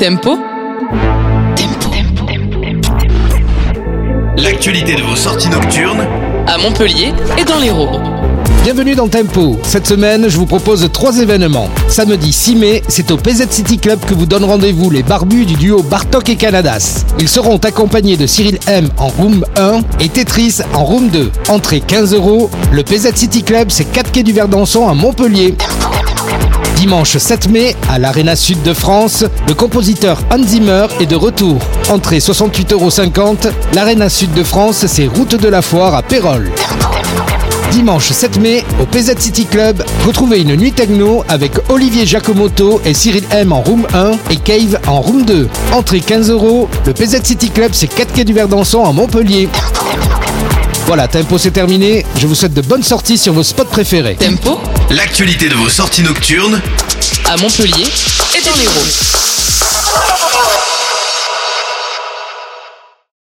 Tempo. Tempo. L'actualité de vos sorties nocturnes À Montpellier et dans l'Hérault. Bienvenue dans Tempo. Cette semaine, je vous propose trois événements. Samedi 6 mai, c'est au PZ City Club que vous donne rendez-vous les barbus du duo Bartok et Canadas. Ils seront accompagnés de Cyril M en room 1 et Tetris en room 2. Entrée 15 euros. Le PZ City Club, c'est 4 quai du Verdançon à Montpellier. Dimanche 7 mai, à l'Arena Sud de France, le compositeur Hans Zimmer est de retour. Entrée 68,50€. L'Arena Sud de France, c'est Route de la Foire à Pérol. Dimanche 7 mai, au PZ City Club, retrouvez une nuit techno avec Olivier Giacomotto et Cyril M en room 1 et Cave en room 2. Entrée 15 euros. Le PZ City Club, c'est 4 quai du Verdançon à Montpellier. Voilà, Tempo c'est terminé. Je vous souhaite de bonnes sorties sur vos spots préférés. Tempo L'actualité de vos sorties nocturnes à Montpellier et dans l'Hérault.